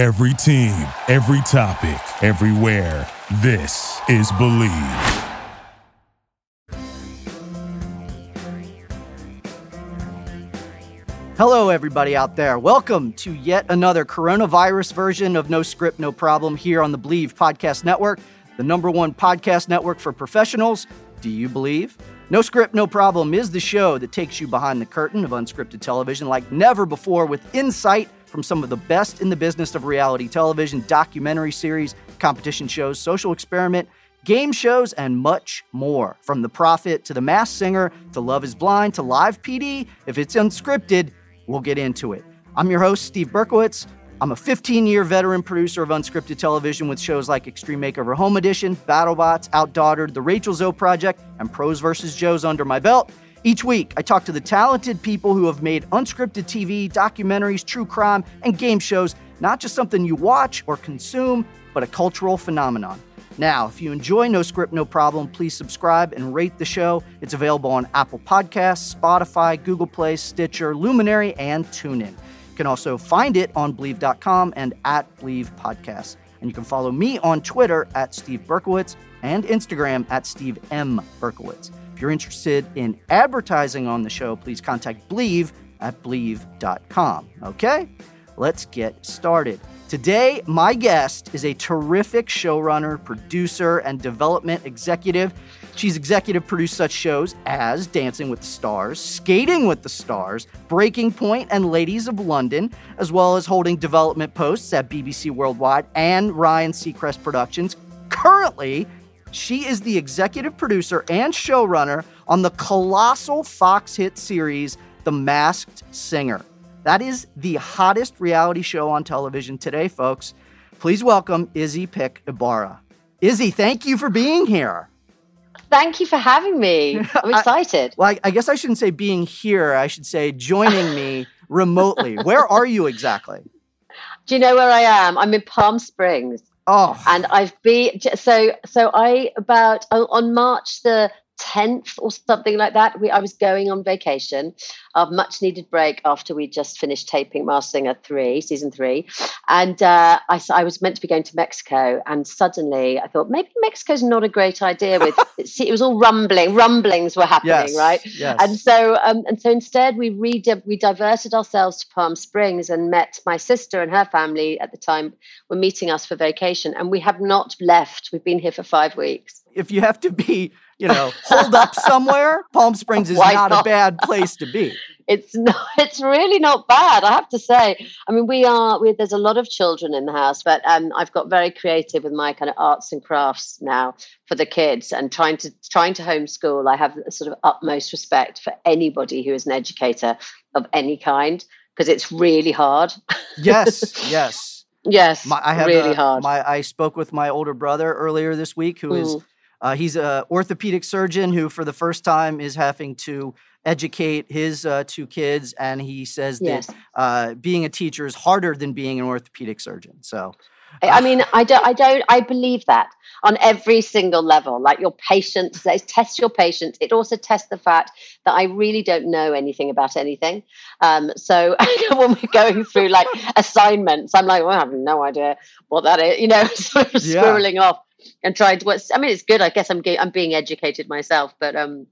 Every team, every topic, everywhere. This is Believe. Hello, everybody out there. Welcome to yet another coronavirus version of No Script, No Problem here on the Believe Podcast Network, the number one podcast network for professionals. Do you believe? No Script, No Problem is the show that takes you behind the curtain of unscripted television like never before with insight from some of the best in the business of reality television, documentary series, competition shows, social experiment, game shows, and much more. From The Profit to The Masked Singer to Love is Blind to Live PD, if it's unscripted, We'll get into it. I'm your host, Steve Berkowitz. I'm a 15 year veteran producer of unscripted television with shows like Extreme Makeover Home Edition, BattleBots, Outdaughtered, The Rachel Zoe Project, and Pros vs. Joes under my belt. Each week, I talk to the talented people who have made unscripted TV, documentaries, true crime, and game shows not just something you watch or consume, but a cultural phenomenon. Now, if you enjoy No Script, No Problem, please subscribe and rate the show. It's available on Apple Podcasts, Spotify, Google Play, Stitcher, Luminary, and TuneIn. You can also find it on Believe.com and at Believe Podcasts. And you can follow me on Twitter at Steve Berkowitz and Instagram at Steve M. Berkowitz. If you're interested in advertising on the show, please contact Believe at Believe.com. Okay? Let's get started. Today, my guest is a terrific showrunner, producer, and development executive. She's executive produced such shows as Dancing with the Stars, Skating with the Stars, Breaking Point, and Ladies of London, as well as holding development posts at BBC Worldwide and Ryan Seacrest Productions. Currently, she is the executive producer and showrunner on the colossal Fox hit series, The Masked Singer. That is the hottest reality show on television today, folks. Please welcome Izzie Pick Ibarra. Izzie, thank you for being here. Thank you for having me. I'm excited. I, well, I, I guess I shouldn't say being here. I should say joining me remotely. Where are you exactly? Do you know where I am? I'm in Palm Springs. Oh. And I've been so so I about oh, on March the 10th or something like that. We, I was going on vacation, a much needed break after we just finished taping Masked Singer 3, season 3. And uh, I, I was meant to be going to Mexico. And suddenly I thought maybe Mexico's not a great idea. With it, it was all rumbling, rumblings were happening, yes, right? Yes. And so, um, and so instead we we diverted ourselves to Palm Springs and met my sister and her family at the time were meeting us for vacation. And we have not left. We've been here for five weeks. If you have to be you know, hold up somewhere, Palm Springs is not, not, a bad place to be. It's not. It's really not bad, I have to say. I mean, we are. We, there's a lot of children in the house, but um, I've got very creative with my kind of arts and crafts now for the kids, and trying to trying to homeschool. I have sort of utmost respect for anybody who is an educator of any kind because it's really hard. Yes. Yes. Yes, my, I have really a, hard. My, I spoke with my older brother earlier this week, who mm. is uh, he's an orthopedic surgeon who, for the first time, is having to educate his uh, two kids, and he says yes. that uh, being a teacher is harder than being an orthopedic surgeon. So, I mean, I don't, I don't, I believe that on every single level. Like your patience, it tests your patience. It also tests the fact that I really don't know anything about anything. Um, so when we're going through like assignments, I'm like, well, I have no idea what that is. You know, sort of yeah. off and tried what's i mean it's good i guess i'm i'm being educated myself but um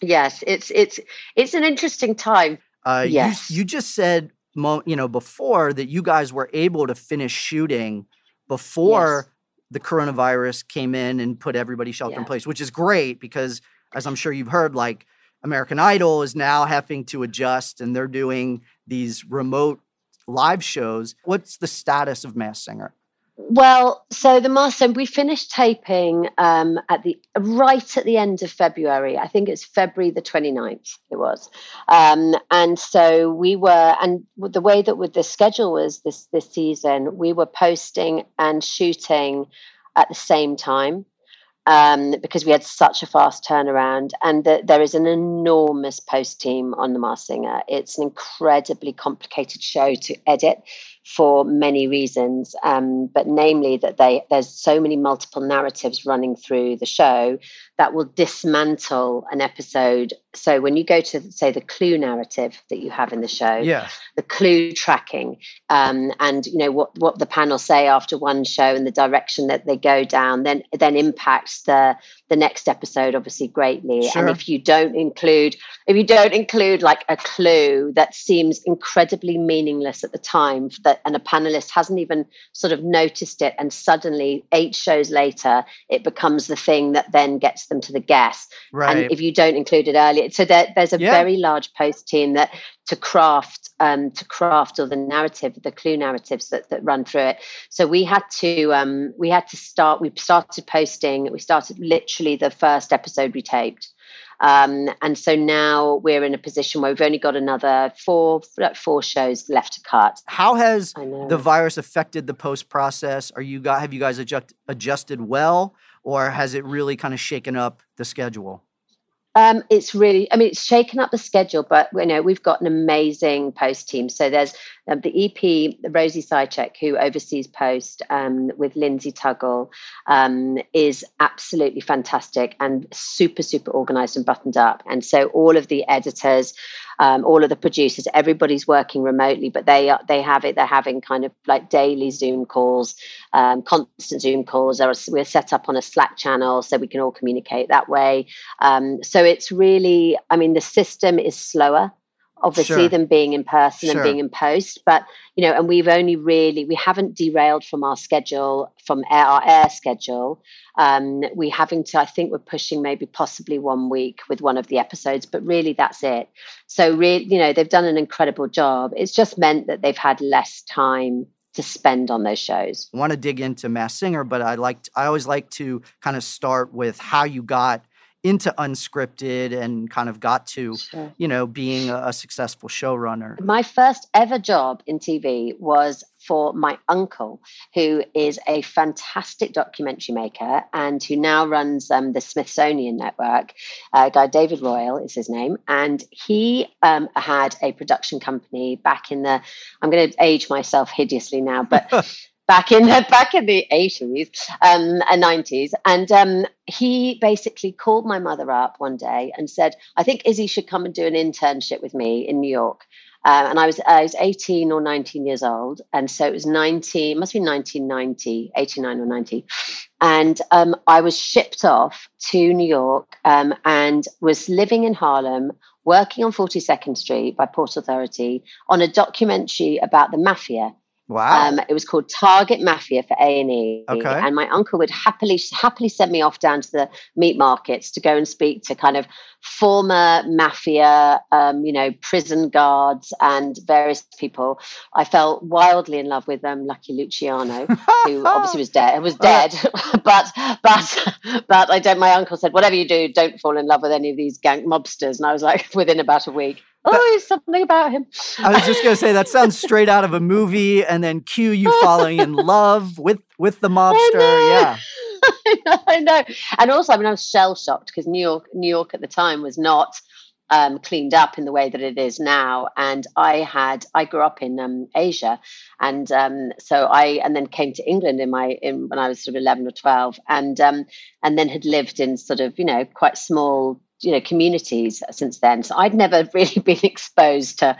yes it's it's it's an interesting time uh yes. you, you just said you know before that you guys were able to finish shooting before yes. the coronavirus came in and put everybody shelter yeah. in place which is great because as i'm sure you've heard like american idol is now having to adjust and they're doing these remote live shows what's the status of Masked singer well, so the master we finished taping um, at the right at the end of February. I think it's February the 29th it was. Um, and so we were and the way that with the schedule was this this season, we were posting and shooting at the same time um, because we had such a fast turnaround. And the, there is an enormous post team on The Masked Singer. It's an incredibly complicated show to edit for many reasons, um, but namely that they there's so many multiple narratives running through the show that will dismantle an episode. So when you go to say the clue narrative that you have in the show, yeah. the clue tracking, um, and you know what what the panel say after one show and the direction that they go down, then then impacts the the next episode obviously greatly. Sure. And if you don't include if you don't include like a clue that seems incredibly meaningless at the time that and a panelist hasn't even sort of noticed it and suddenly eight shows later it becomes the thing that then gets them to the guess Right. and if you don't include it earlier so there, there's a Yeah. very large post team that to craft um, to craft all the narrative the clue narratives that, that run through it so we had to um, we had to start we started posting we started literally the first episode we taped um, and so now we're in a position where we've only got another four four shows left to cut How has the virus affected the post process? Are you guys have you guys adjust, adjusted well, or has it really kind of shaken up the schedule? Um, it's really, I mean, it's shaken up the schedule, but you know, we've got an amazing post team. So there's um, the EP, Rosie Sychek, who oversees post um, with Lindsay Tuggle, um, is absolutely fantastic and super, super organized and buttoned up. And so all of the editors, um, all of the producers, everybody's working remotely, but they are, they have it. They're having kind of like daily Zoom calls, um, constant Zoom calls. Are, we're set up on a Slack channel so we can all communicate that way. Um, so it's really, I mean, the system is slower, obviously, Sure. than being in person Sure. and being in post. But you know, and we've only really we haven't derailed from our schedule, from air, our air schedule. Um, we having to, I think, we're pushing maybe possibly one week with one of the episodes, but really that's it. So, really, you know, they've done an incredible job. It's just meant that they've had less time to spend on those shows. I want to dig into Masked Singer, but I like I always like to kind of start with how you got into unscripted and kind of got to Sure. you know being a, a successful showrunner. My first ever job in TV was for my uncle, who is a fantastic documentary maker and who now runs um, the Smithsonian Network. Uh, guy David Royle is his name, and he um, had a production company back in the. I'm going to age myself hideously now, but back in the back in the 80s um, and 90s and um, he basically called my mother up one day and said i think izzie should come and do an internship with me in new york um, and I was, I was 18 or 19 years old. And so it was 19, it must be 1990, 89 or 90. And um, I was shipped off to New York um, and was living in Harlem, working on 42nd Street by Port Authority on a documentary about the mafia. Wow. Um, it was called Target Mafia for A and E, Okay. and my uncle would happily happily send me off down to the meat markets to go and speak to kind of former mafia, um, you know, prison guards and various people. I fell wildly in love with um, Lucky Luciano, who obviously was dead. Was dead, but but but I don't. My uncle said, "Whatever you do, don't fall in love with any of these gang mobsters." And I was like, within about a week. Oh, something about him. I was just gonna say that sounds straight out of a movie, and then cue you falling in love with with the mobster. Yeah. I know, I know. And also, I mean, I was shell shocked because New York, New York at the time was not um, cleaned up in the way that it is now. And I had, I grew up in um, Asia, and um, so I, and then came to England in my, in when I was sort of eleven or twelve, and um, and then had lived in sort of, you know, quite small, you know, communities since then. So I'd never really been exposed to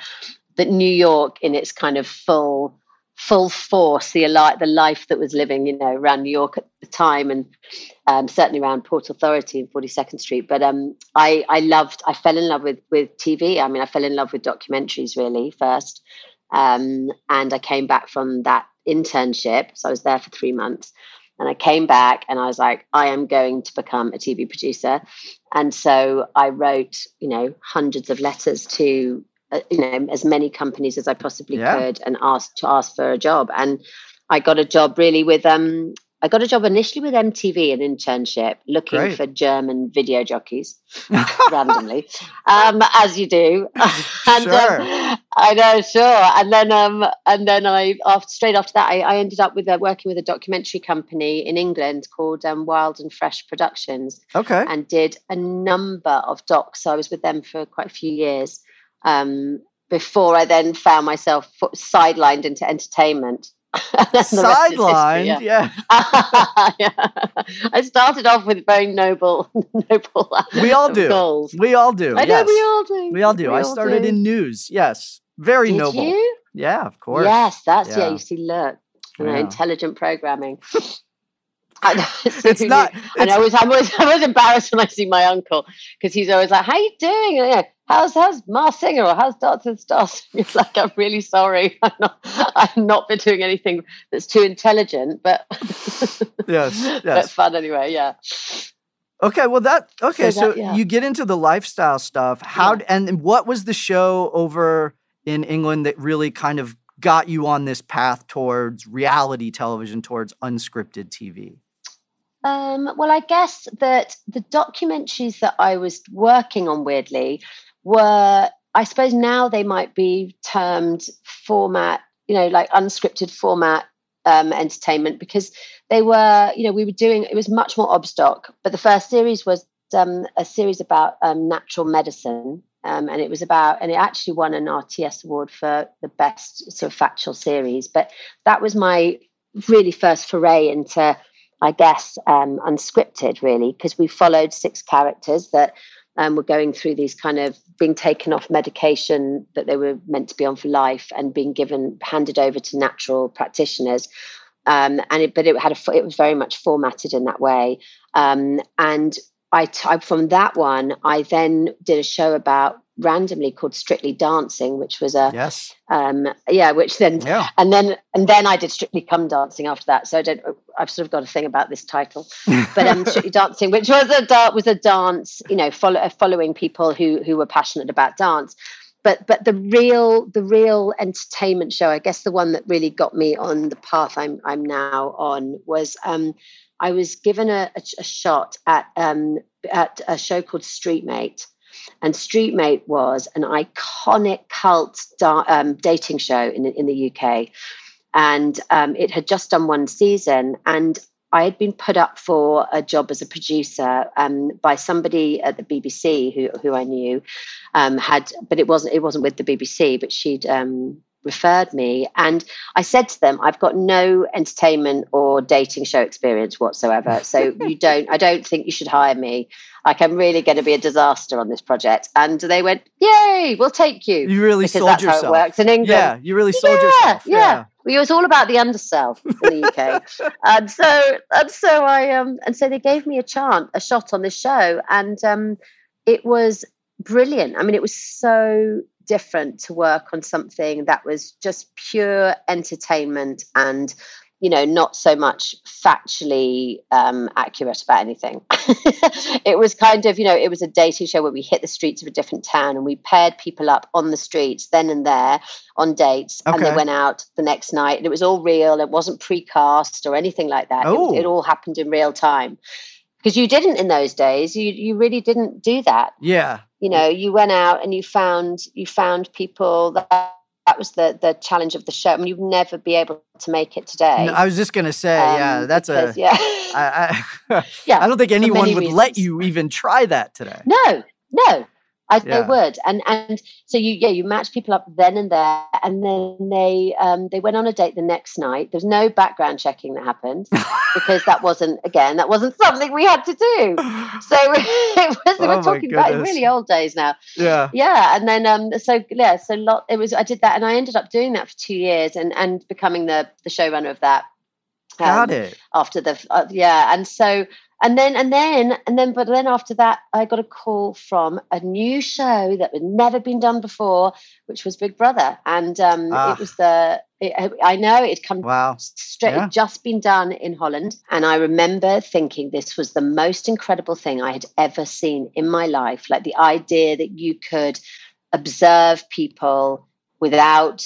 that New York in its kind of full full force the the life that was living you know around New York at the time and um, certainly around Port Authority and 42nd Street. But um, I I loved I fell in love with with TV I mean I fell in love with documentaries really first. Um, and I came back from that internship. So I was there for three months and I came back and I was like I am going to become a TV producer and so I wrote you know hundreds of letters to uh, you know as many companies as I possibly Yeah. could and asked to ask for a job and I got a job really with um I got a job initially with MTV an internship looking Great. for German video jockeys randomly um as you do and Sure. um, I know sure and then um and then I after straight after that I, I ended up with a, working with a documentary company in England called um, Wild and Fresh Productions Okay. and did a number of docs. So I was with them for quite a few years. Um, before I then found myself sidelined into entertainment. Sidelined, yeah. Yeah. yeah. I started off with very noble, noble. We all do. Goals. We all do. I know yes. we all do. We all do. We I all started do. in news. Yes. Very Did noble. you? Yeah, of course. Yes, that's yeah. Yeah. You see, look, you know, intelligent programming. Know, It's not- And I was, I'm always, I'm always embarrassed when I see my uncle because he's always like, "How you doing? And, yeah, how's how's Masked Singer or how's Dance and Stars?" It's like, I'm really sorry. I'm not. I'm not been doing anything that's too intelligent, but Yes, but yes. fun anyway. Yeah. Okay, well that okay, So so, that- yeah. you get into the lifestyle stuff. How Yeah. and what was the show over in England that really kind of got you on this path towards reality television, towards unscripted TV? Um, well, I guess that the documentaries that I was working on, weirdly, were, I suppose now they might be termed format, you know, like unscripted format um, entertainment because they were, you know, we were doing, it was much more obstock. But the first series was um, a series about um, natural medicine. Um, and it was about, and it actually won an RTS award for the best sort of factual series. But that was my really first foray into I guess, um, unscripted, really, because we followed six characters that um, were going through these kind of being taken off medication that they were meant to be on for life and being given, handed over to natural practitioners. Um, and it, but it had a, it was very much formatted in that way. Um, and I, t- from that one, I then did a show about randomly called Strictly Dancing, which was a, Yes. um, yeah, which then Yeah. and then and then I did Strictly Come Dancing after that. So I don't. I've sort of got a thing about this title, but um, Strictly Dancing, which was a was a dance, you know, follow, uh, following people who who were passionate about dance. But but the real the real entertainment show, I guess the one that really got me on the path I'm I'm now on was um, I was given a, a, a shot at um, at a show called Streetmate. And Streetmate was an iconic cult da- um, dating show in, in the UK. And um, it had just done one season. And I had been put up for a job as a producer um, by somebody at the BBC who, who I knew um, had, but it wasn't it wasn't with the BBC, but she'd um, referred me, and I said to them, "I've got no entertainment or dating show experience whatsoever, so you don't. I don't think you should hire me. Like I'm really going to be a disaster on this project." And they went, "Yay, we'll take you." You really because sold that's yourself. how it works in England. Yeah, you really sold yeah, yourself. Yeah. Well, it was all about the undersell in the UK, and so and so I um and so they gave me a chance, a shot on this show, and um, it was brilliant. I mean, it was so different to work on something that was just pure entertainment and you know not so much factually um, accurate about anything. It was kind of you know it was a dating show where we hit the streets of a different town and we paired people up on the streets then and there on dates and they went out the next night and it was all real. It wasn't precast or anything like that. It, Oh. it all happened in real time. Because you didn't in those days. You you really didn't do that. Yeah. you know you went out and you found you found people that that was the the challenge of the show I mean you'd never be able to make it today No, I was just gonna say, yeah, um, that's a. yeah I, I, yeah I don't think anyone would let you even try that today. no no I, they would. And and so you yeah you match people up then and there and then they um they went on a date the next night. There's no background checking that happened because that wasn't again that wasn't something we had to do. So it was Oh we're talking about really old days now. Yeah. yeah and then um so yeah so lot it was i did that and i ended up doing that for two years and and becoming the the showrunner of that Got um, it. after the uh, yeah and so and then and then and then but then after that i got a call from a new show that had never been done before which was big brother and um Ah. it was the it, i know it had come Wow. straight Yeah. just been done in holland and i remember thinking this was the most incredible thing i had ever seen in my life like the idea that you could observe people without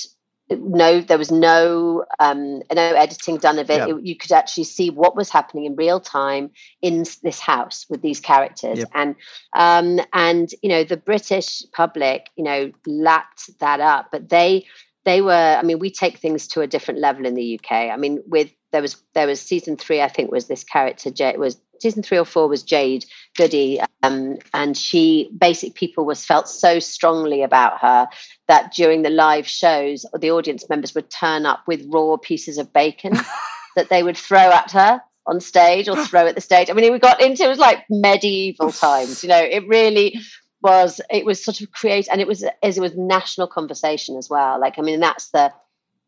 no there was no um no editing done of it. Yeah. It- you could actually see what was happening in real time in this house with these characters Yep. and um and you know the british public you know lapped that up but they they were i mean we take things to a different level in the uk i mean with there was there was season three i think was this character J, was season three or four was Jade Goody, um, and she basically people was felt so strongly about her that during the live shows, the audience members would turn up with raw pieces of bacon that they would throw at her on stage or throw at the stage. I mean, we got into it was like medieval times. You know, it really was. It was sort of create, and it was as it was national conversation as well. Like, I mean, that's the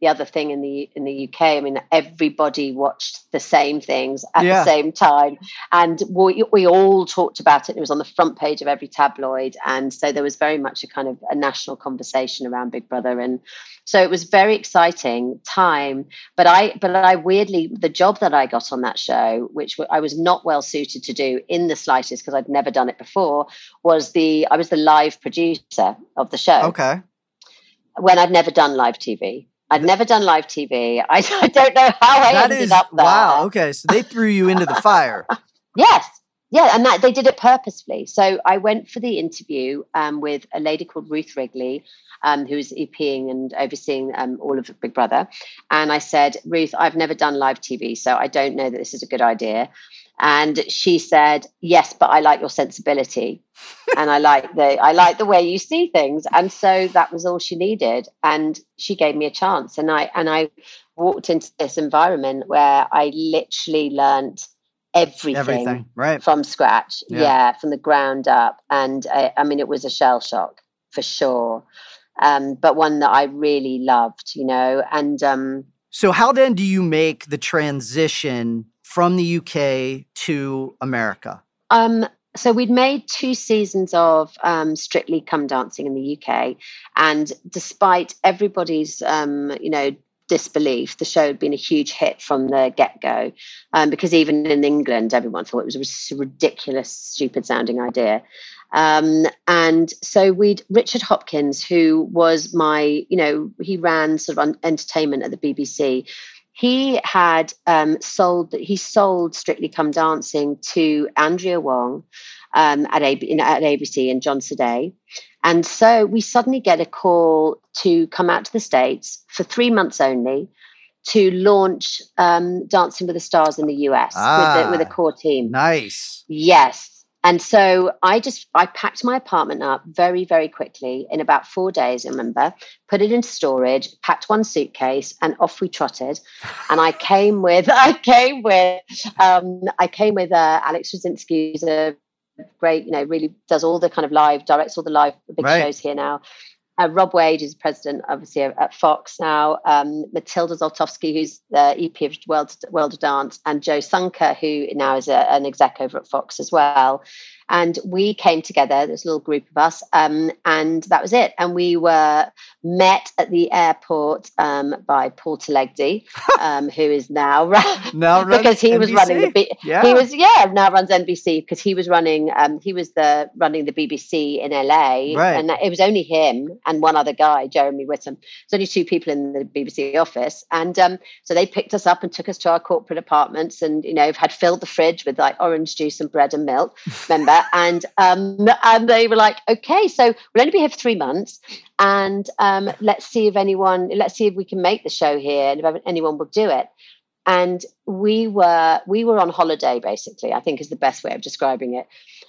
the other thing in the in the UK. I mean, everybody watched the same things at yeah. the same time, and we we all talked about it. It was on the front page of every tabloid, and so there was very much a kind of a national conversation around Big Brother, and so it was very exciting time. But I but I weirdly the job that I got on that show, which I was not well suited to do in the slightest because I'd never done it before, was the I was the live producer of the show. Okay. When I'd never done live TV. I'd never done live TV. I, I don't know how I that ended is, up there. Wow. Okay. So they threw you into the fire. yes. Yeah. And that they did it purposefully. So I went for the interview um, with a lady called Ruth Wrigley, um, who's EPing and overseeing um, all of Big Brother. And I said, Ruth, I've never done live TV, so I don't know that this is a good idea. And she said, "Yes, but I like your sensibility, and I like the I like the way you see things." And so that was all she needed, and she gave me a chance. And I and I walked into this environment where I literally learned everything, everything right from scratch. Yeah. yeah. from the ground up. And I, I mean, it was a shell shock for sure, um, but one that I really loved, you know. And um, so, how then do you make the transition? From the UK to America? Um, so we'd made two seasons of um, Strictly Come Dancing in the UK, and despite everybody's, um, you know, disbelief, the show had been a huge hit from the get go. Um, because even in England, everyone thought it was a ridiculous, stupid sounding idea. Um, and so we'd Richard Hopkins, who was my, you know, he ran sort of entertainment at the BBC he had um, sold he sold Strictly Come Dancing to Andrea Wong um, at, A- in, at ABC and John Sadeh. And so we suddenly get a call to come out to the States for three months only to launch um, Dancing with the Stars in the US ah, with, the, with a core team. Nice. Yes. And so I just I packed my apartment up very very quickly in about four days. I remember put it into storage, packed one suitcase, and off we trotted. And I came with I came with um, I came with uh, Alex Rudzinski, who's a great you know really does all the kind of live directs all the live big right. shows here now. Uh, Rob Wade is president, obviously, at Fox now. Um, Matilda Zoltowski, who's the EP of World, World of Dance, and Joe Sunker, who now is a, an exec over at Fox as well. And we came together, this little group of us, um, and that was it. And we were met at the airport um, by Paul Telegdi, um, who is now, now because he NBC? was running the B- yeah. he was yeah now runs NBC because he was running um, he was the running the BBC in LA, right. and it was only him and one other guy, Jeremy Whittam. There's only two people in the BBC office, and um, so they picked us up and took us to our corporate apartments, and you know had filled the fridge with like orange juice and bread and milk. Remember and um, and they were like, okay, so we'll only be here for three months, and um, let's see if anyone, let's see if we can make the show here, and if anyone will do it. And we were we were on holiday, basically. I think is the best way of describing it.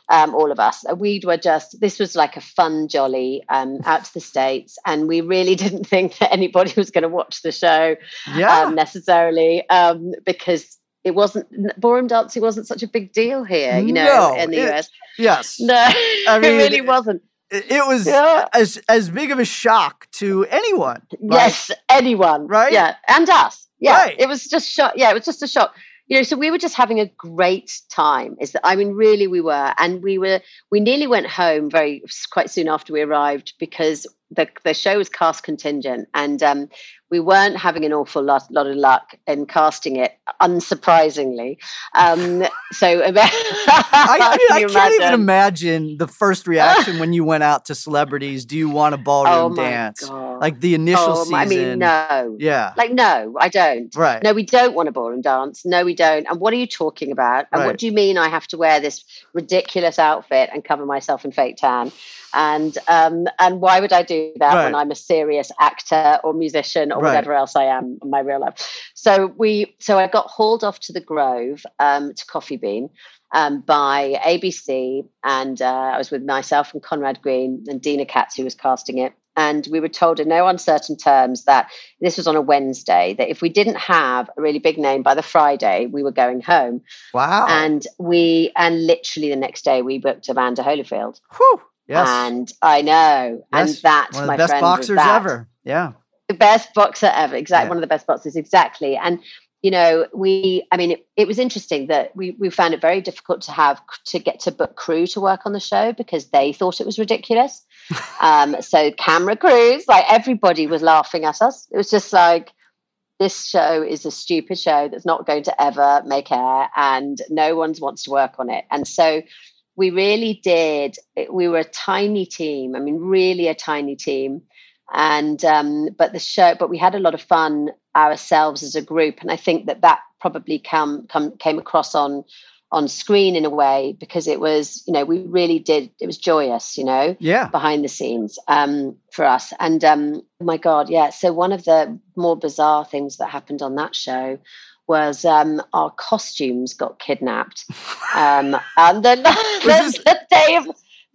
Um, all of us, we were just this was like a fun jolly um, out to the states, and we really didn't think that anybody was going to watch the show yeah. Um, necessarily um, because it wasn't ballroom dancing wasn't such a big deal here, you know, no, in the it, US. Yes, no, I mean, it really wasn't. It was yeah. as as big of a shock to anyone. Right? Yes, anyone. Right. Yeah, and us. Yeah, right. it was just shock. Yeah, it was just a shock. You know, so we were just having a great time. Is that I mean, really, we were, and we were. We nearly went home very quite soon after we arrived because the the show was cast contingent, and um, we weren't having an awful lot, lot of luck in casting it, unsurprisingly. Um, so I, I, I can't even imagine the first reaction when you went out to celebrities. Do you want a ballroom oh dance? God. Like the initial oh, season. I mean, no. Yeah. Like, no, I don't. Right. No, we don't want a ballroom dance. No, we don't. And what are you talking about? And right. what do you mean I have to wear this ridiculous outfit and cover myself in fake tan? And um, and why would I do that right. when I'm a serious actor or musician or Right. whatever else I am in my real life. So we, so I got hauled off to the Grove um, to Coffee Bean um, by ABC, and uh, I was with myself and Conrad Green and Deena Katz, who was casting it. And we were told in no uncertain terms that this was on a Wednesday, that if we didn't have a really big name by the Friday, we were going home. Wow. And we, and literally the next day, we booked Evander Holyfield. Whew. Yes. And I know. And that, One of my the best boxers ever. Yeah. The best boxer ever. Exactly. Yeah. One of the best boxers. Exactly. And, you know, we, I mean, it, it was interesting that we, we found it very difficult to have, to get to book crew to work on the show because they thought it was ridiculous. um, so camera crews, like everybody was laughing at us. It was just like, this show is a stupid show that's not going to ever make air and no one wants to work on it. And so we really did, we were a tiny team. I mean, really a tiny team. And, um, but the show, but we had a lot of fun ourselves as a group. And I think that that probably come, come, came across on, on screen in a way because it was, you know, we really did, it was joyous, you know Yeah. behind the scenes um, for us. And um, my God, yeah. So one of the more bizarre things that happened on that show was um, our costumes got kidnapped, um, and the, this- the day of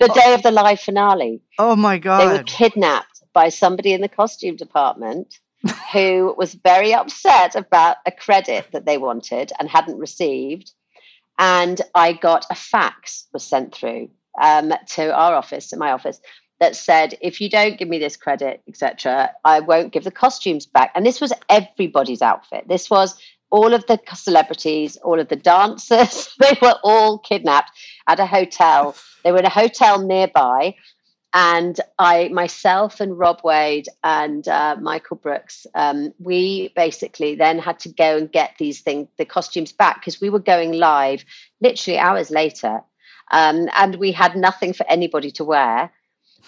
the day of the live finale, Oh my god. they were kidnapped by somebody in the costume department. who was very upset about a credit that they wanted and hadn't received and I got a fax was sent through um, to our office, to my office, that said, if you don't give me this credit, etc., I won't give the costumes back. And this was everybody's outfit. This was all of the celebrities, all of the dancers. they were all kidnapped at a hotel. They were in a hotel nearby. And I, myself, and Rob Wade and uh, Michael Brooks, um, we basically then had to go and get these things, the costumes back, because we were going live literally hours later, um, and we had nothing for anybody to wear.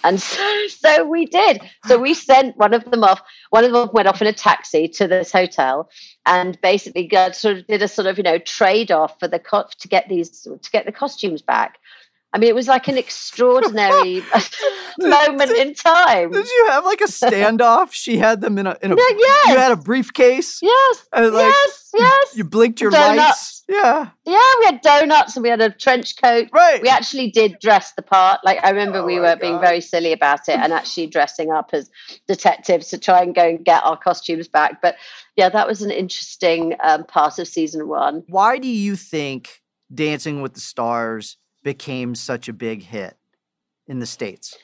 And so, so we did. So we sent one of them off. One of them went off in a taxi to this hotel, and basically got, sort of did a sort of you know trade off for the co- to get these to get the costumes back. I mean, it was like an extraordinary moment in time. Did you have like a standoff? she had them in a in a. Yeah, yes. You had a briefcase. Yes, And, like, yes, yes. You blinked your Donuts. lights. Yeah. Yeah, we had donuts and we had a trench coat. Right. We actually did dress the part. Like I remember Oh we were being very silly about it and actually dressing up as detectives to try and go and get our costumes back. But yeah, that was an interesting um, part of season one. Why do you think Dancing with the Stars became such a big hit in the states?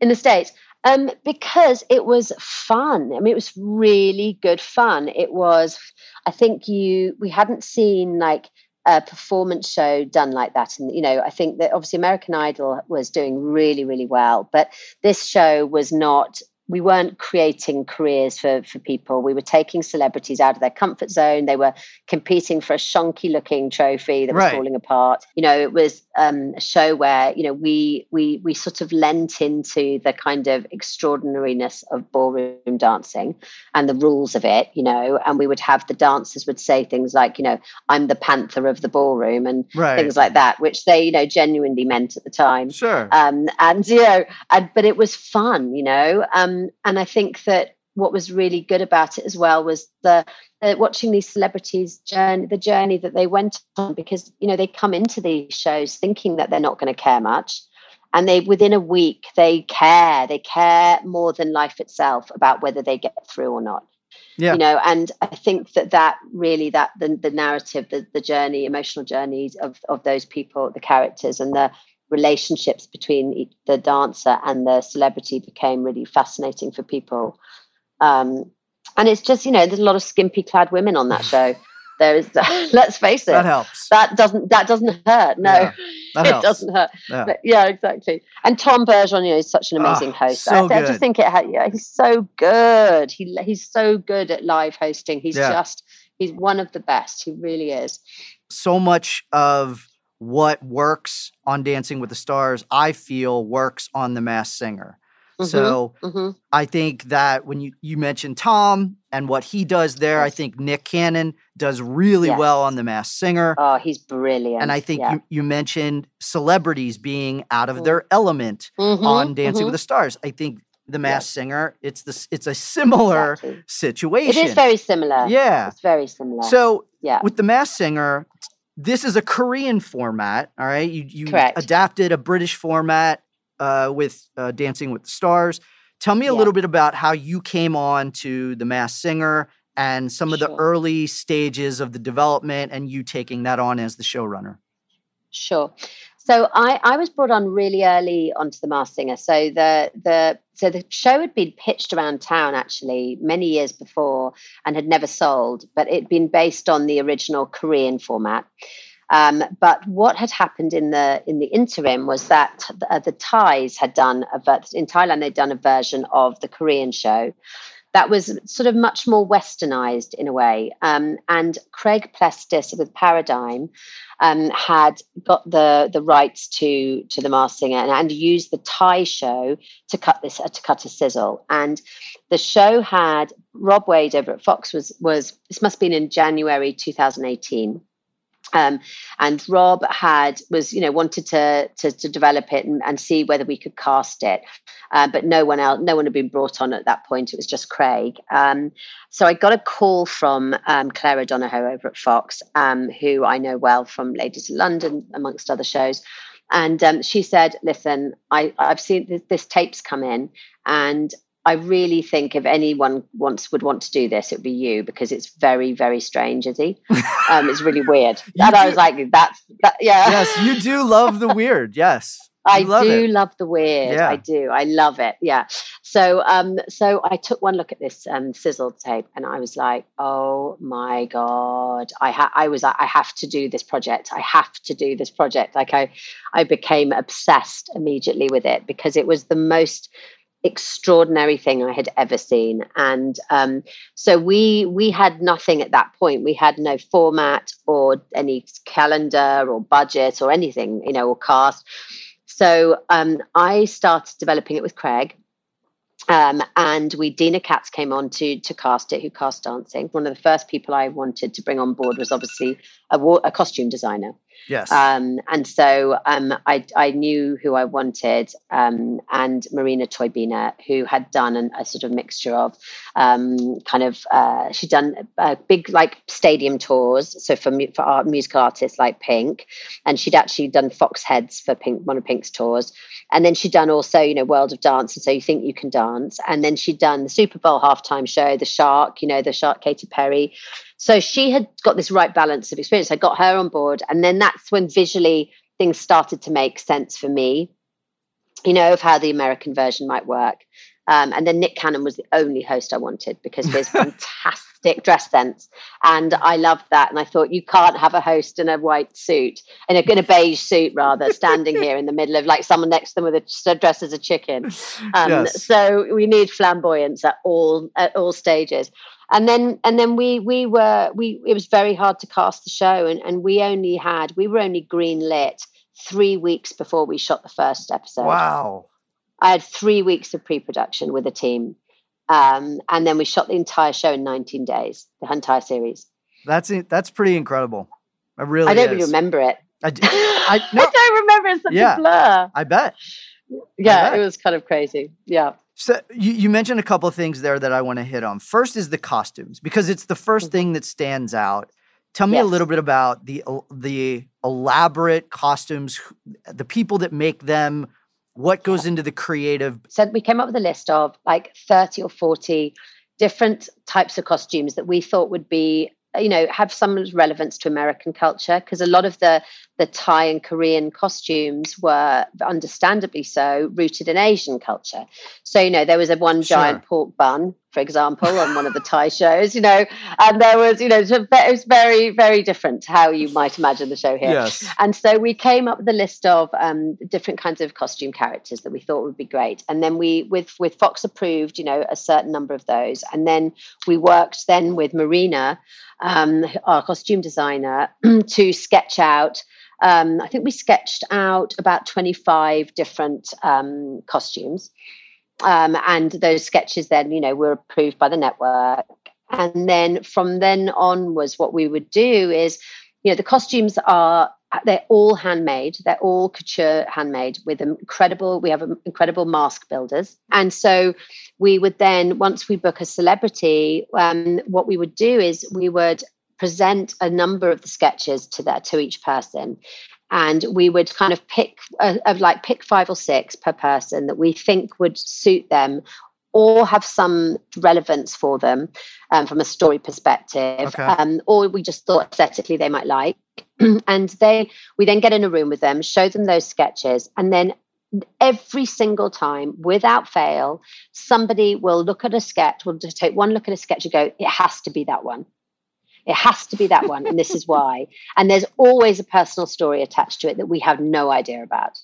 in the states. Um because it was fun. I mean it was really good fun. It was i think you we hadn't seen like a performance show done like that. And you know i think that obviously american idol was doing really really well but this show was not we weren't creating careers for for people we were taking celebrities out of their comfort zone they were competing for a shonky looking trophy that was Right. falling apart you know it was um, a show where you know we we we sort of lent into the kind of extraordinariness of ballroom dancing and the rules of it you know and we would have the dancers would say things like you know i'm the panther of the ballroom and Right. things like that which they you know genuinely meant at the time Sure. um, and you know, and, but it was fun, you know. Um, and I think that what was really good about it as well was the uh, watching these celebrities journey, the journey that they went on, because you know they come into these shows thinking that they're not going to care much, and they within a week they care, they care more than life itself about whether they get through or not yeah. you know and i think that that really that the, the narrative the, the journey emotional journeys of of those people the characters and the relationships between the dancer and the celebrity became really fascinating for people um and it's just you know there's a lot of skimpy clad women on that show there is let's face it that helps. that doesn't that doesn't hurt no Yeah, it helps. doesn't hurt Yeah. yeah, exactly. And Tom Bergeron, you know, is such an amazing Ah, host. so I, I just think it. Yeah, he's so good. He he's so good at live hosting. He's Yeah. just he's one of the best. He really is. so much of what works on Dancing with the Stars, I feel works on The Masked Singer. So hmm I think that when you, you mentioned Tom and what he does there, I think Nick Cannon does really Yes. well on The Masked Singer. Oh, he's brilliant. and I think yeah. you, you mentioned celebrities being out of Mm. their element Mhm, on Dancing mhm. with the Stars. I think The Masked Singer. It's the it's a similar Exactly. situation. It is very similar. yeah. It's very similar. So yeah. with the Masked Singer, this is a Korean format. All right, you you Correct. adapted a British format uh, with uh, Dancing with the Stars. Tell me a Yeah. little bit about how you came on to the Masked Singer and some of the early stages of the development, and you taking that on as the showrunner. Sure. So I, I was brought on really early onto the Masked Singer. So the the so the show had been pitched around town actually many years before and had never sold, but it'd been based on the original Korean format. Um, but what had happened in the in the interim was that the, uh, the Thais had done a ver- in Thailand they'd done a version of the Korean show that was sort of much more westernized in a way. Um, and Craig Plestis with Paradigm um, had got the the rights to to the Masked Singer and, and used the Thai show to cut this uh, to cut a sizzle. And the show had Rob Wade over at Fox was was this must have been in January 2018. Um, and Rob had was you know wanted to to, to develop it and, and see whether we could cast it, uh, but no one else no one had been brought on at that point. It was just Craig. Um, so I got a call from um, Claire O'Donoghue over at Fox, um, who I know well from Ladies of London, amongst other shows. And um, she said, "Listen, I, I've seen this tapes come in, and I really think if anyone wants would want to do this, it would be you because it's very, very strange, Izzie. Um, it's really weird." And I was like, "That's that, yeah." yes, you do love the weird. Yes, I love do it. love the weird. Yeah. I do. I love it. Yeah. So um so I took one look at this um sizzle tape and I was like, "Oh my god. I ha- I was like, I have to do this project. I have to do this project." Like I I became obsessed immediately with it because it was the most extraordinary thing I had ever seen. And um, so we we had nothing at that point. We had no format or any calendar or budget or anything, you know, or cast. So um, I started developing it with Craig. Um, and we Deena Katz came on to to cast it, who cast dancing. One of the first people I wanted to bring on board was obviously a, a costume designer. Yes. Um, and so um, I, I knew who I wanted, um, and Marina Toybina, who had done an, a sort of mixture of um, kind of, uh, she'd done uh, big like stadium tours, so for, mu- for art, musical artists like Pink, and she'd actually done Fox Heads for Pink, one of Pink's tours. And then she'd done also, you know, World of Dance, and so you think you can dance. And then she'd done the Super Bowl halftime show, The Shark, you know, The Shark, Katy Perry. So she had got this right balance of experience. I got her on board. And then that's when visually things started to make sense for me, you know, of how the American version might work. Um, and then Nick Cannon was the only host I wanted because of his fantastic dress sense. And I loved that. And I thought, you can't have a host in a white suit, in a, in a beige suit, rather, standing here in the middle of like someone next to them with a dress as a chicken. Um, Yes. So we need flamboyance at all at all stages. And then and then we we were we it was very hard to cast the show and, and we only had we were only green lit three weeks before we shot the first episode. wow. I had three weeks of pre-production with a team. Um, and then we shot the entire show in 19 days, the entire series. That's. That's pretty incredible. I really. I don't is. really remember it. I no. don't remember. It's such Yeah. a blur. I bet. Yeah, bet. it was kind of crazy. Yeah. So you, you mentioned a couple of things there that I want to hit on. First is the costumes because it's the 1st Mhm. thing that stands out. Tell me a little bit about the the elaborate costumes, the people that make them, what goes into the creative. so we came up with a list of like 30 or 40 different types of costumes that we thought would be you know have some relevance to american culture because a lot of the the thai and korean costumes were understandably so rooted in asian culture so you know there was a one Sure. giant pork bun for example on one of the thai shows you know and there was you know it was very very different to how you might imagine the show here Yes. and so we came up with a list of um, different kinds of costume characters that we thought would be great. And then we, with with Fox approved, you know, a certain number of those. And then we worked then with Marina, um, our costume designer, to sketch out. Um, I think we sketched out about twenty five different um, costumes. Um, and those sketches then, you know, were approved by the network. And then from then on was what we would do is you know the costumes are they're all handmade. They're all couture handmade with incredible. We have incredible mask builders, and so we would then once we book a celebrity, um, what we would do is we would present a number of the sketches to that to each person and we would kind of pick uh, of like pick five or six per person that we think would suit them or have some relevance for them um, from a story perspective, okay. um, or we just thought aesthetically they might like. and they, we then get in a room with them, show them those sketches, and then every single time, without fail, somebody will look at a sketch, will just take one look at a sketch and go, "It has to be that one." It has to be that one, and this is why. And there's always a personal story attached to it that we have no idea about.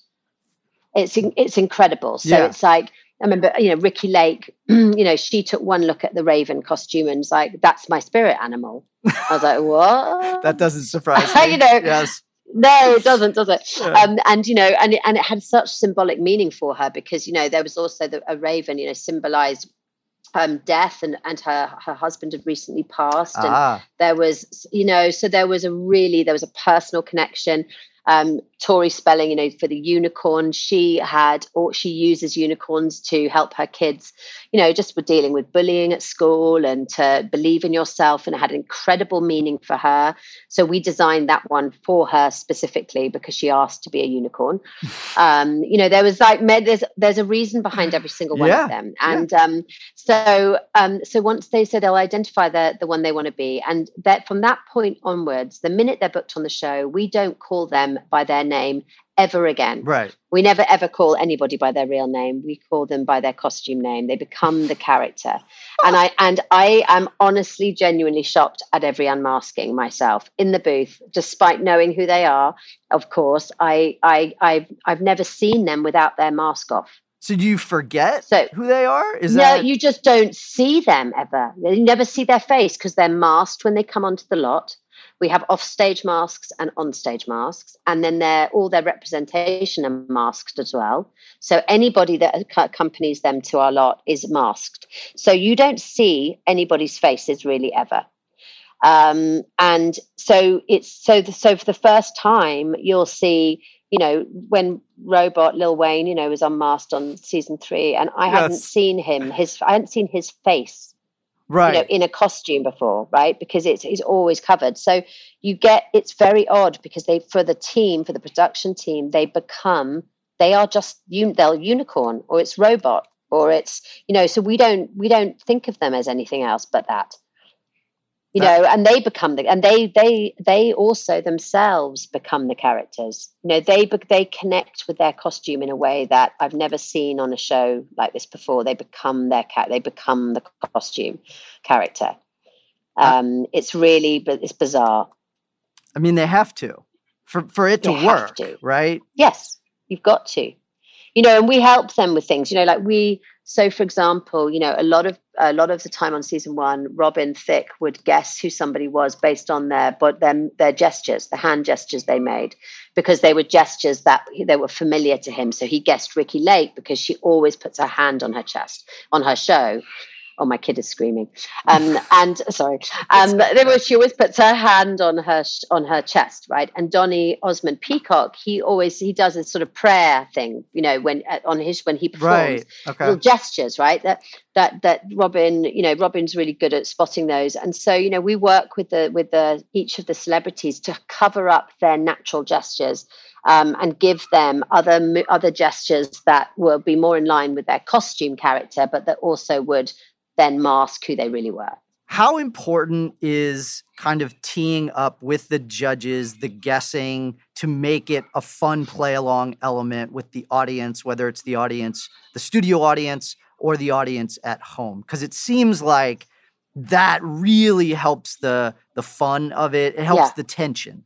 It's it's incredible. So yeah. it's like I remember, you know, Ricki Lake, you know, she took one look at the raven costume and was like, that's my spirit animal. I was like, what? that doesn't surprise me. you know, yes. No, it doesn't, does it? Yeah. Um, and you know, and it, and it had such symbolic meaning for her because you know there was also the, a raven, you know, symbolized um, death and, and her, her husband had recently passed and ah. there was you know so there was a really there was a personal connection um, Tori Spelling, you know, for the unicorn, she had, or she uses unicorns to help her kids, you know, just with dealing with bullying at school and to believe in yourself. And it had incredible meaning for her. So we designed that one for her specifically because she asked to be a unicorn. Um, you know, there was like, there's, there's a reason behind every single one yeah. of them. And yeah. um, so, um, so once they said they'll identify the, the one they want to be, and that from that point onwards, the minute they're booked on the show, we don't call them by their name ever again. Right. We never ever call anybody by their real name. We call them by their costume name. They become the character. and I and I am honestly genuinely shocked at every unmasking myself in the booth despite knowing who they are. Of course, I I I've I've never seen them without their mask off. So do you forget so, who they are? Is no, that... you just don't see them ever. You never see their face because they're masked when they come onto the lot. We have offstage masks and onstage masks, and then their all their representation are masked as well. So anybody that accompanies them to our lot is masked. So you don't see anybody's faces really ever. Um, and so it's so the, so for the first time you'll see you know when robot lil wayne you know was unmasked on season three and i yes. hadn't seen him his i hadn't seen his face right you know, in a costume before right? Because it's, it's always covered. So you get it's very odd because they for the team for the production team they become they are just they'll unicorn or it's robot or it's you know so we don't we don't think of them as anything else but that you know and they become the and they they they also themselves become the characters. You know they they connect with their costume in a way that i've never seen on a show like this before. They become their cat they become the costume character. Um it's really but it's bizarre. I mean they have to. For for it to they work to. right? Yes you've got to you know and we help them with things you know like we so, for example, you know, a lot of a lot of the time on season one, Robin Thicke would guess who somebody was based on their but their their gestures, the hand gestures they made, because they were gestures that they were familiar to him. So he guessed Ricki Lake because she always puts her hand on her chest on her show oh my kid is screaming. Um, and sorry. Um, she always puts her hand on her on her chest right? And donny osmond peacock he always he does a sort of prayer thing you know when uh, on his when he performs right. okay. little gestures right? That that that robin you know robin's really good at spotting those. And so you know we work with the with the each of the celebrities to cover up their natural gestures um, and give them other other gestures that will be more in line with their costume character, but that also would then mask who they really were. How important is kind of teeing up with the judges, the guessing to make it a fun play along element with the audience, whether it's the audience, the studio audience, or the audience at home? Because it seems like that really helps the the fun of it. It helps yeah. the tension.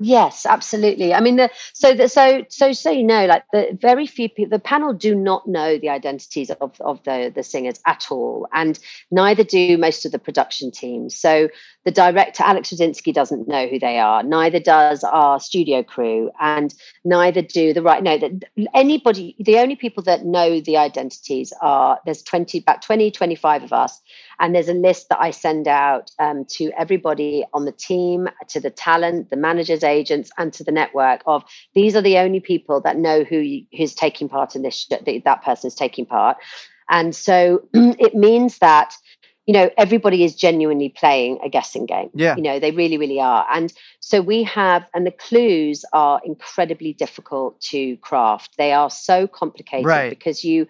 Yes, absolutely. I mean, the, so the, so so so you know, like the very few people, the panel do not know the identities of of the the singers at all, and neither do most of the production teams. So the director alex Rudzinski, doesn't know who they are. Neither does our studio crew and neither do the right no that anybody the only people that know the identities are there's 20 about 20 25 of us and there's a list that i send out um, to everybody on the team to the talent the managers agents and to the network of these are the only people that know who who's taking part in this that person is taking part. And so it means that you know everybody is genuinely playing a guessing game. Yeah. You know they really really are. And so we have and the clues are incredibly difficult to craft. They are so complicated right. because you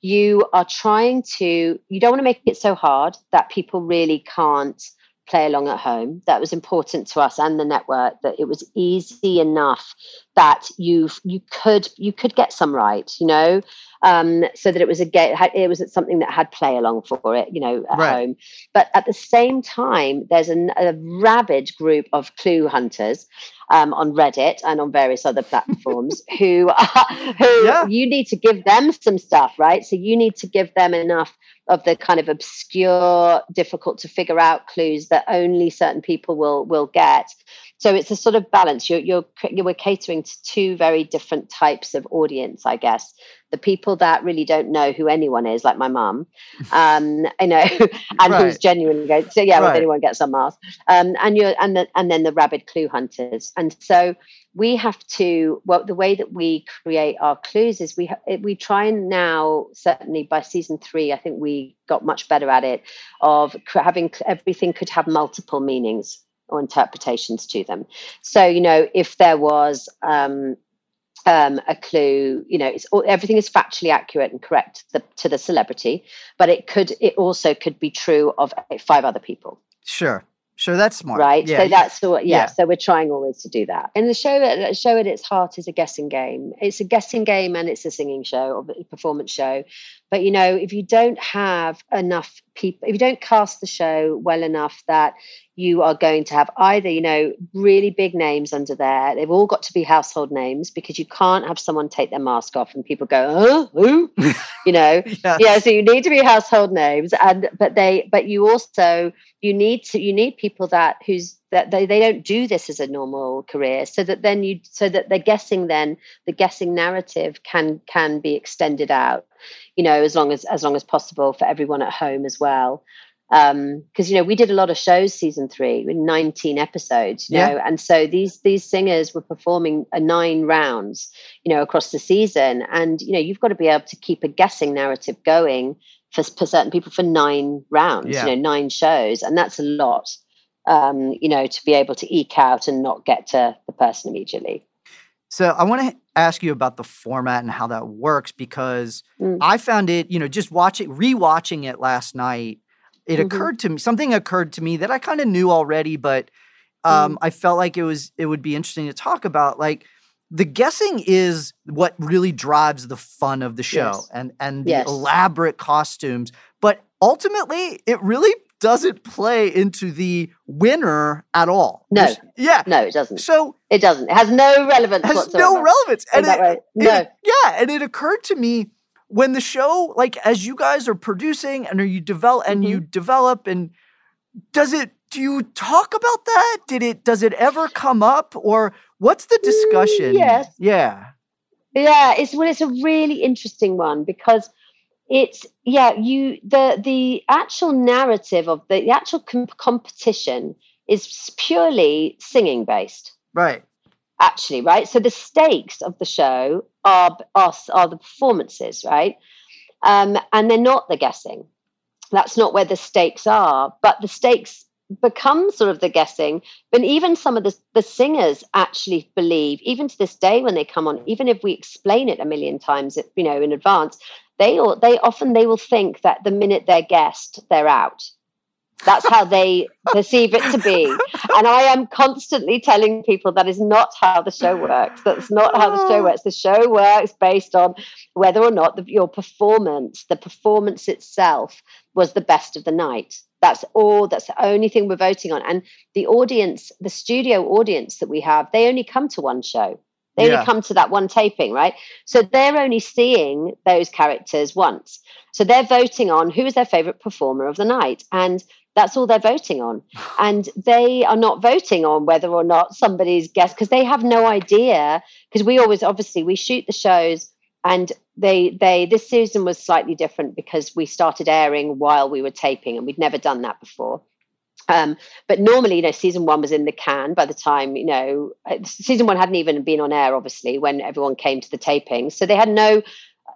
you are trying to you don't want to make it so hard that people really can't play along at home. That was important to us and the network that it was easy enough that you you could you could get some right you know? Um, so that it was a game it was something that had play along for it you know at right. home. But at the same time there's an, a rabid group of clue hunters um, on reddit and on various other platforms who are, who yeah. you need to give them some stuff right so you need to give them enough of the kind of obscure difficult to figure out clues that only certain people will will get so it's a sort of balance you're you're you're catering to two very different types of audience i guess the people that really don't know who anyone is, like my mum, um, you know, and right. who's genuinely going, so yeah, right. well, anyone gets some mask, um, and you're, and the, and then the rabid clue hunters, and so we have to. Well, the way that we create our clues is we we try and now certainly by season three, I think we got much better at it of having everything could have multiple meanings or interpretations to them. So, you know, if there was um, um, a clue. You know, it's all, everything is factually accurate and correct to the, to the celebrity, but it could it also could be true of five other people. Sure. Sure, that's smart. Right. Yeah, so that's the yeah, yeah, So we're trying always to do that. And the show, the show at its heart is a guessing game. It's a guessing game and it's a singing show or a performance show. But you know, if you don't have enough people, if you don't cast the show well enough that you are going to have either, you know, really big names under there. They've all got to be household names because you can't have someone take their mask off and people go, oh, who? you know, yes. yeah. So you need to be household names, and but they, but you also you need to you need people that who's that they, they don't do this as a normal career so that then you so that they're guessing then the guessing narrative can can be extended out you know as long as as long as possible for everyone at home as well um because you know we did a lot of shows season three with 19 episodes you yeah. know and so these these singers were performing a nine rounds you know across the season and you know you've got to be able to keep a guessing narrative going for, for certain people for nine rounds yeah. you know nine shows and that's a lot um, you know, to be able to eke out and not get to the person immediately. So I want to ask you about the format and how that works because mm. I found it, you know, just watching, rewatching it last night, it mm-hmm. occurred to me, something occurred to me that I kind of knew already, but um, mm. I felt like it was, it would be interesting to talk about. Like, the guessing is what really drives the fun of the show yes. and and the yes. elaborate costumes but ultimately it really doesn't play into the winner at all. No. yeah. No, it doesn't. So it doesn't. It has no relevance. Has whatsoever. no relevance. And it, no. It, yeah, and it occurred to me when the show, like as you guys are producing and are you develop and mm-hmm. you develop and does it do you talk about that? Did it does it ever come up or what's the discussion? Mm, yes. Yeah. Yeah, it's well, it's a really interesting one because it's yeah you the the actual narrative of the, the actual com- competition is purely singing based right. Actually right? So the stakes of the show are are, are the performances right? Um, and they're not the guessing. That's not where the stakes are but the stakes become sort of the guessing but even some of the, the singers actually believe even to this day when they come on even if we explain it a million times you know in advance they they often they will think that the minute they're guessed, they're out. That's how they perceive it to be. And I am constantly telling people that is not how the show works. That's not how the show oh. works. The show works based on whether or not the, your performance, the performance itself, was the best of the night. That's all, that's the only thing we're voting on. And the audience, the studio audience that we have, they only come to one show. They yeah. only come to that one taping, right? So they're only seeing those characters once. So they're voting on who is their favorite performer of the night. And That's all they're voting on. And they are not voting on whether or not somebody's guest, because they have no idea. Because we always, obviously, we shoot the shows and they they this season was slightly different because we started airing while we were taping and we'd never done that before um, but normally you know season one was in the can by the time you know uh, season one hadn't even been on air obviously when everyone came to the taping. So they had no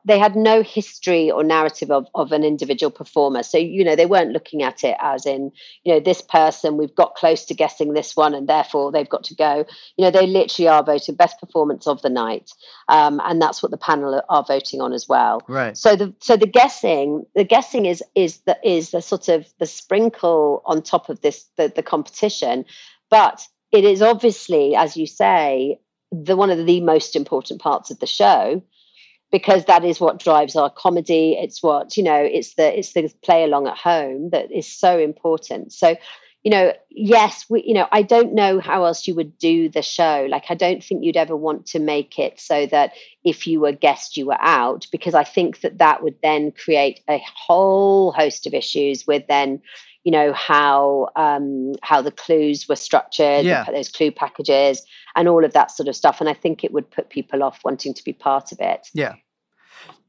they had no history or narrative of, of an individual performer. So, you know, they weren't looking at it as in, you know, this person, we've got close to guessing this one and therefore they've got to go. You know, they literally are voting best performance of the night. Um, and that's what the panel are voting on as well. Right. So the so the guessing, the guessing is is the is the sort of the sprinkle on top of this the, the competition. But it is obviously, as you say, the one of the most important parts of the show because that is what drives our comedy. It's what you know it's the it's the play along at home that is so important. So you know yes we you know i don't know how else you would do the show. Like i don't think you'd ever want to make it so that if you were guest you were out because i think that that would then create a whole host of issues with then you know how um how the clues were structured yeah. those clue packages and all of that sort of stuff and i think it would put people off wanting to be part of it yeah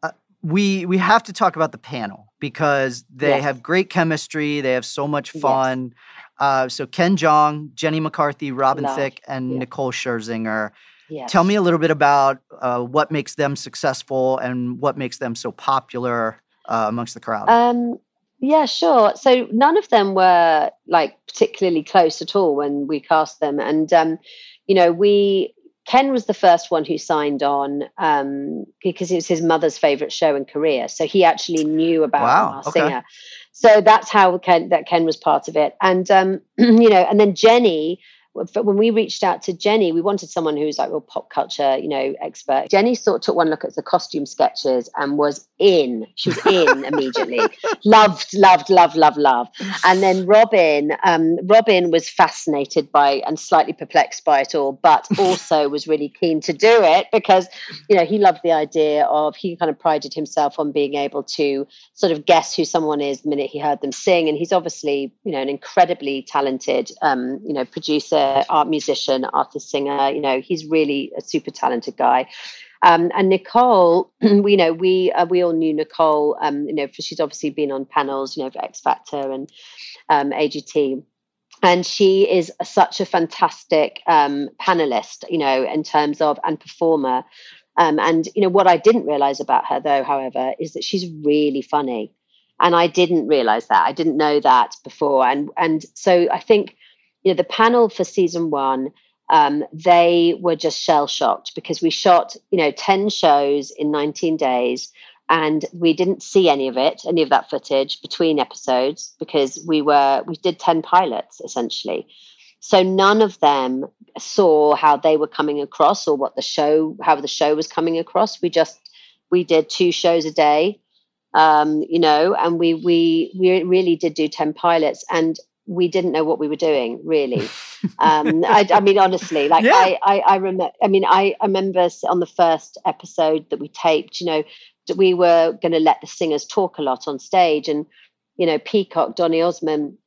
uh, we we have to talk about the panel because they Yes. have great chemistry they have so much Yes. fun uh, so ken jeong jenny mccarthy robin Love, thicke and yeah. nicole scherzinger yes. tell me a little bit about uh, what makes them successful and what makes them so popular uh, amongst the crowd Um, yeah, sure. So none of them were like particularly close at all when we cast them, and um, you know, we Ken was the first one who signed on um, because it was his mother's favorite show in Korea, so he actually knew about Wow, our okay. singer. So that's how Ken that Ken was part of it, and um, you know, and then Jenny. But when we reached out to Jenny, we wanted someone who's like real pop culture, you know, expert. Jenny sort of took one look at the costume sketches and was in. She was in immediately. Loved, loved, loved, loved, loved. And then Robin, um, Robin was fascinated by and slightly perplexed by it all, but also was really keen to do it because, you know, he loved the idea of he kind of prided himself on being able to sort of guess who someone is the minute he heard them sing. And he's obviously, you know, an incredibly talented, um, you know, producer, art musician, artist, singer. You know, he's really a super talented guy. Um, and Nicole, we know we uh, we all knew Nicole. Um, you know, for she's obviously been on panels, you know, for X Factor and um, AGT, and she is such a fantastic um, panelist. You know, in terms of and performer. Um, and you know what I didn't realize about her, though, however, is that she's really funny, and I didn't realize that. I didn't know that before, and and so I think you know the panel for season one um, they were just shell shocked because we shot you know 10 shows in 19 days and we didn't see any of it any of that footage between episodes because we were we did 10 pilots essentially. So none of them saw how they were coming across or what the show how the show was coming across. We just we did two shows a day um, you know and we we we really did do 10 pilots and we didn't know what we were doing really um I, I mean honestly like Yeah. I, I i remember i mean i I remember on the first episode that we taped you know we were going to let the singers talk a lot on stage and you know peacock donny osmond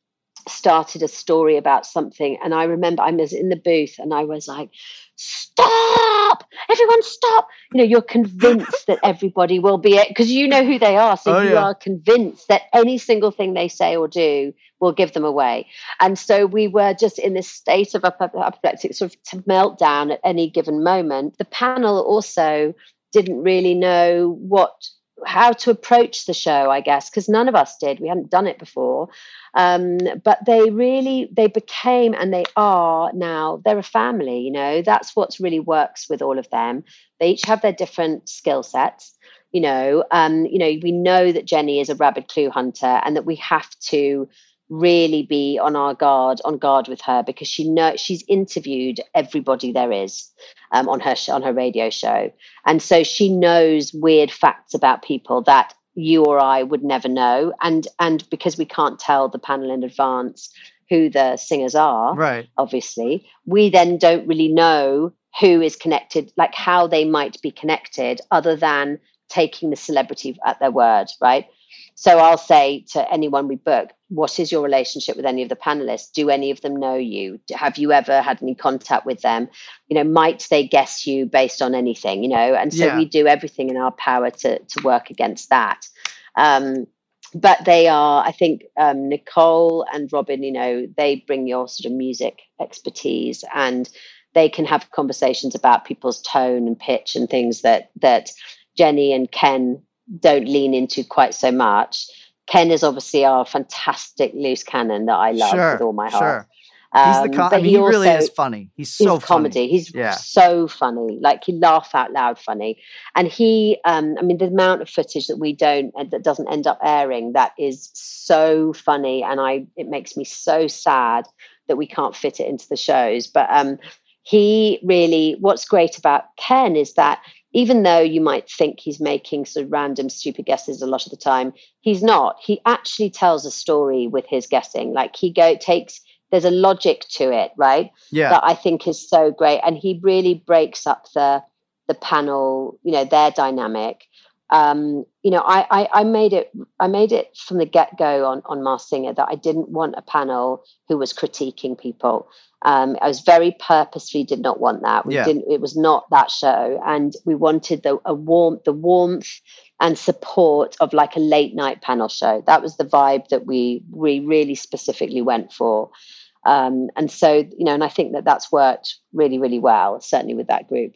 started a story about something and i remember i was in the booth and i was like stop everyone stop. You know you're convinced that everybody will be it because you know who they are. So Oh, you yeah. are convinced that any single thing they say or do will give them away. And so we were just in this state of ap- apoplectic sort of to meltdown at any given moment. The panel also didn't really know what how to approach the show i guess because none of us did. We hadn't done it before. Um, but they really they became and they are now they're a family you know? That's what's really works with all of them. They each have their different skill sets you know? Um, you know we know that jenny is a rabid clue hunter and that we have to really be on our guard on guard with her because she know she's interviewed everybody there is um, on her sh- on her radio show. And so she knows weird facts about people that you or I would never know. And and because we can't tell the panel in advance who the singers are right. obviously we then don't really know who is connected like how they might be connected other than taking the celebrity at their word right so I'll say to anyone we book, what is your relationship with any of the panelists? Do any of them know you? Have you ever had any contact with them? You know, might they guess you based on anything? You know, and so yeah. we do everything in our power to to work against that. Um, but they are, I think, um, Nicole and Robin. You know, they bring your sort of music expertise and they can have conversations about people's tone and pitch and things that that Jenny and Ken don't lean into quite so much. Ken is obviously our fantastic loose cannon that I love sure, with all my heart. Sure. He's the um, com- I mean, he, also, really is funny. He's so he's comedy. He's yeah. so funny. Like he laugh out loud funny. And he, um, I mean, the amount of footage that we don't uh, that doesn't end up airing that is so funny, and I it makes me so sad that we can't fit it into the shows. But um, he really, what's great about Ken is that even though you might think he's making sort of random stupid guesses a lot of the time he's not. He actually tells a story with his guessing. Like he go takes there's a logic to it right? Yeah. That i think is so great. And he really breaks up the the panel you know their dynamic. Um, you know, I, I, I made it I made it from the get go on on Masked Singer that I didn't want a panel who was critiquing people. Um, I was very purposely did not want that. We yeah. didn't. It was not that show, and we wanted the a warmth, the warmth and support of like a late night panel show. That was the vibe that we we really specifically went for. Um, and so, you know, and I think that that's worked really, really well, certainly with that group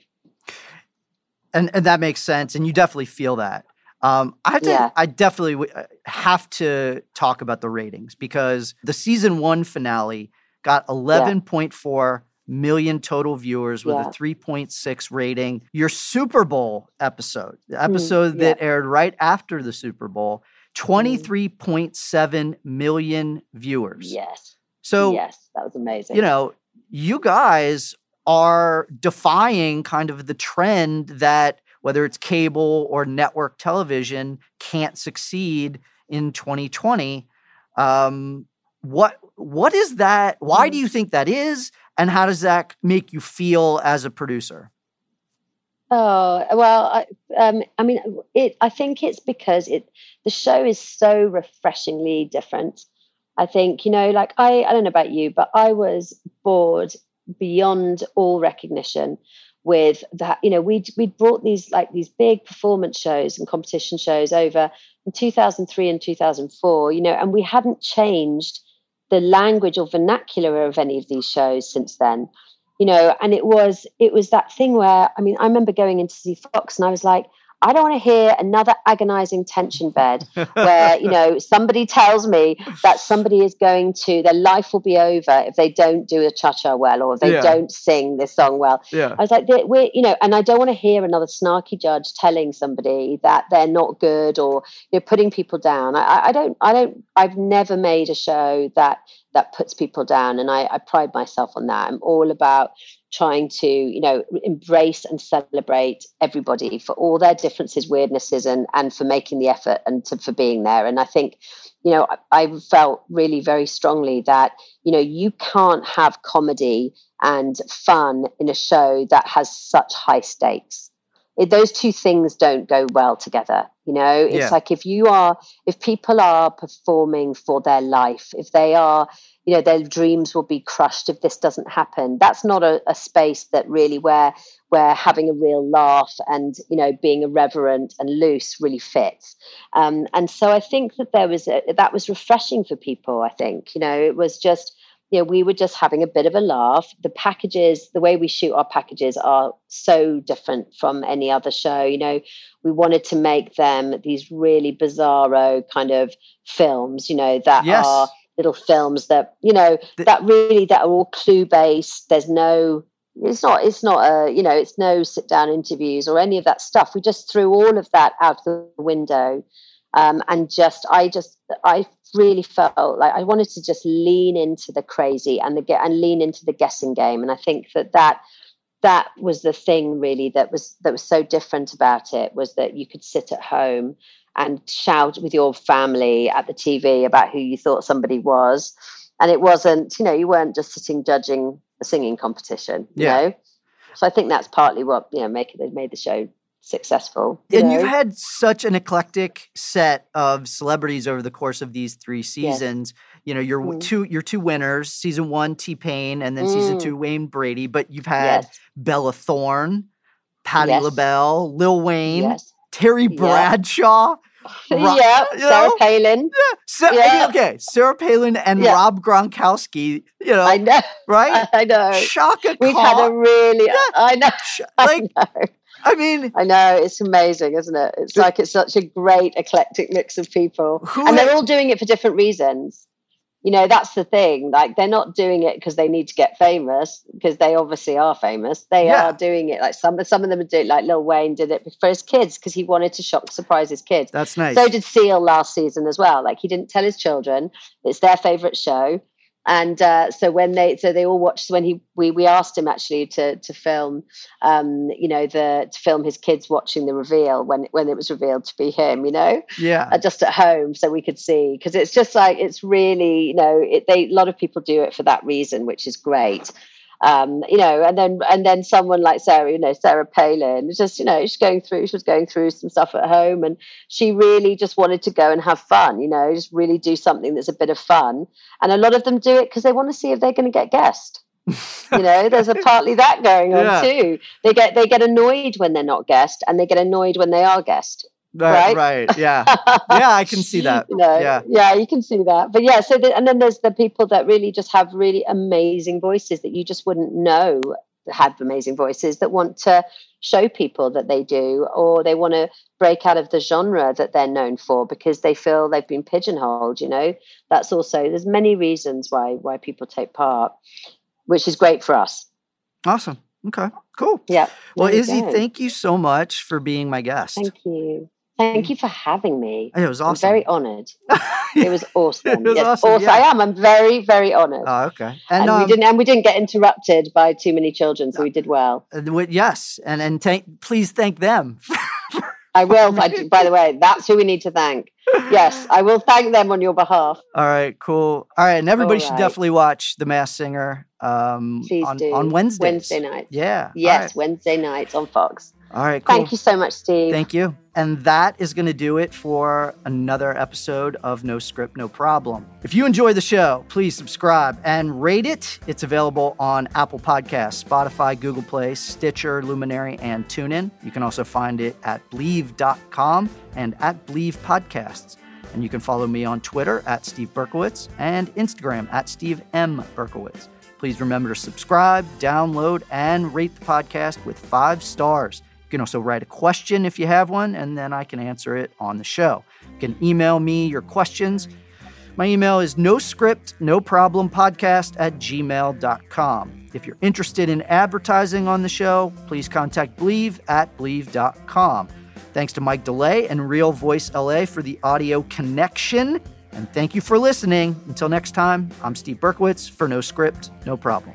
and and that makes sense, and you definitely feel that. Um, I have to, yeah. I definitely w- uh, have to talk about the ratings because the season one finale got 11.4 yeah. million total viewers with yeah. a 3.6 rating. Your Super Bowl episode, the hmm, episode mm, that aired right after the Super Bowl, 23.7 million viewers. Yes. So, yes, that was amazing. You know, you guys are defying kind of the trend that whether it's cable or network television can't succeed in 2020 um, what what is that why do you mm. think that is and how does that make you feel as a producer oh well I, um, I mean it i think it's because it the show is so refreshingly different i think you know like i i don't know about you but i was bored beyond all recognition with that you know we we brought these like these big performance shows and competition shows over in 2003 and 2004 you know and we hadn't changed the language or vernacular of any of these shows since then you know and it was it was that thing where i mean i remember going in to see fox and i was like I don't want to hear another agonizing tension bed where, you know, somebody tells me that somebody is going to, their life will be over if they don't do a cha cha well or if they yeah. don't sing this song well. Yeah. I was like, we're, you know, and I don't want to hear another snarky judge telling somebody that they're not good or, you know, putting people down. I, I don't, I don't, I've never made a show that, that puts people down. And I, I pride myself on that. I'm all about trying to you know embrace and celebrate everybody for all their differences weirdnesses and and for making the effort and to, for being there and i think you know I, I felt really very strongly that you know you can't have comedy and fun in a show that has such high stakes it, those two things don't go well together you know? It's yeah. like if you are if people are performing for their life if they are you know their dreams will be crushed if this doesn't happen. That's not a, a, space that really where where having a real laugh and you know being irreverent and loose really fits. Um, and so i think that there was a, that was refreshing for people i think you know? It was just you know we were just having a bit of a laugh. The packages the way we shoot our packages are so different from any other show. You know we wanted to make them these really bizarro kind of films you know that yes. are little films that you know the, that really that are all clue based there's no it's not it's not a you know it's no sit down interviews or any of that stuff. We just threw all of that out the window um, and just i just i really felt like i wanted to just lean into the crazy and the get and lean into the guessing game and i think that that that was the thing really that was that was so different about it was that you could sit at home and shout with your family at the TV about who you thought somebody was. And it wasn't, you know, you weren't just sitting judging a singing competition, you yeah. know. So I think that's partly what, you know, make it made the show successful. And know? you've had such an eclectic set of celebrities over the course of these three seasons. Yes. You know, your mm. two your two winners, season one, T Pain, and then mm. season two, Wayne Brady. But you've had yes. Bella Thorne, Patti yes. LaBelle, Lil Wayne. Terry Bradshaw. Yeah, Sarah know? Palin. Yeah. Sa- yeah. okay, Sarah Palin and yeah. Rob Gronkowski. You know, I know, right? I know. Chaka We've Khan. had a really, yeah. I know, like, I know. I mean, I know it's amazing, isn't it? It's like it's such a great eclectic mix of people, and they're all doing it for different reasons. You know, that's the thing. Like, they're not doing it because they need to get famous, because they obviously are famous. They yeah. are doing it like some some of them are doing like Lil Wayne did it for his kids because he wanted to shock, surprise his kids. That's nice. So did Seal last season as well. Like, he didn't tell his children it's their favorite show and uh, so when they so they all watched when he we we asked him actually to to film um you know the to film his kids watching the reveal when when it was revealed to be him you know? Yeah. Uh, just at home so we could see because it's just like it's really you know it, they a lot of people do it for that reason which is great um, you know, and then and then someone like Sarah, you know, Sarah Palin, just you know, she's going through, she was going through some stuff at home, and she really just wanted to go and have fun, you know, just really do something that's a bit of fun. And a lot of them do it because they want to see if they're going to get guest. you know, there's a partly that going on yeah. too. They get they get annoyed when they're not guest, and they get annoyed when they are guest. Right, right, right. Yeah, yeah, I can see that. you know, yeah, yeah, you can see that. But yeah, so the, and then there's the people that really just have really amazing voices that you just wouldn't know have amazing voices that want to show people that they do, or they want to break out of the genre that they're known for because they feel they've been pigeonholed. You know, that's also there's many reasons why why people take part, which is great for us. Awesome. Okay. Cool. Yeah. Well, Izzie, thank you so much for being my guest. Thank you. Thank you for having me. It was awesome. I'm very honored. it was awesome. it was yes, awesome. awesome. Yeah. I am. I'm very, very honored. Oh, okay. And, and um, we didn't and we didn't get interrupted by too many children, so we did well. Uh, yes, and and thank, please thank them. I will. I, by the way, that's who we need to thank. Yes, I will thank them on your behalf. All right, cool. All right, and everybody right. should definitely watch The Masked Singer um, on, on Wednesday. Wednesday night. Yeah. Yes, right. Wednesday nights on Fox. All right, cool. Thank you so much, Steve. Thank you. And that is going to do it for another episode of No Script, No Problem. If you enjoy the show, please subscribe and rate it. It's available on Apple Podcasts, Spotify, Google Play, Stitcher, Luminary, and TuneIn. You can also find it at Bleav.com and at Bleav Podcasts. And you can follow me on Twitter at Steve Berkowitz and Instagram at Steve M. Berkowitz. Please remember to subscribe, download, and rate the podcast with five stars. You can also write a question if you have one, and then I can answer it on the show. You can email me your questions. My email is no script, no problem podcast at gmail.com. If you're interested in advertising on the show, please contact Bleav at Bleav.com. Thanks to Mike DeLay and Real Voice LA for the audio connection. And thank you for listening. Until next time, I'm Steve Berkowitz for No Script, No Problem.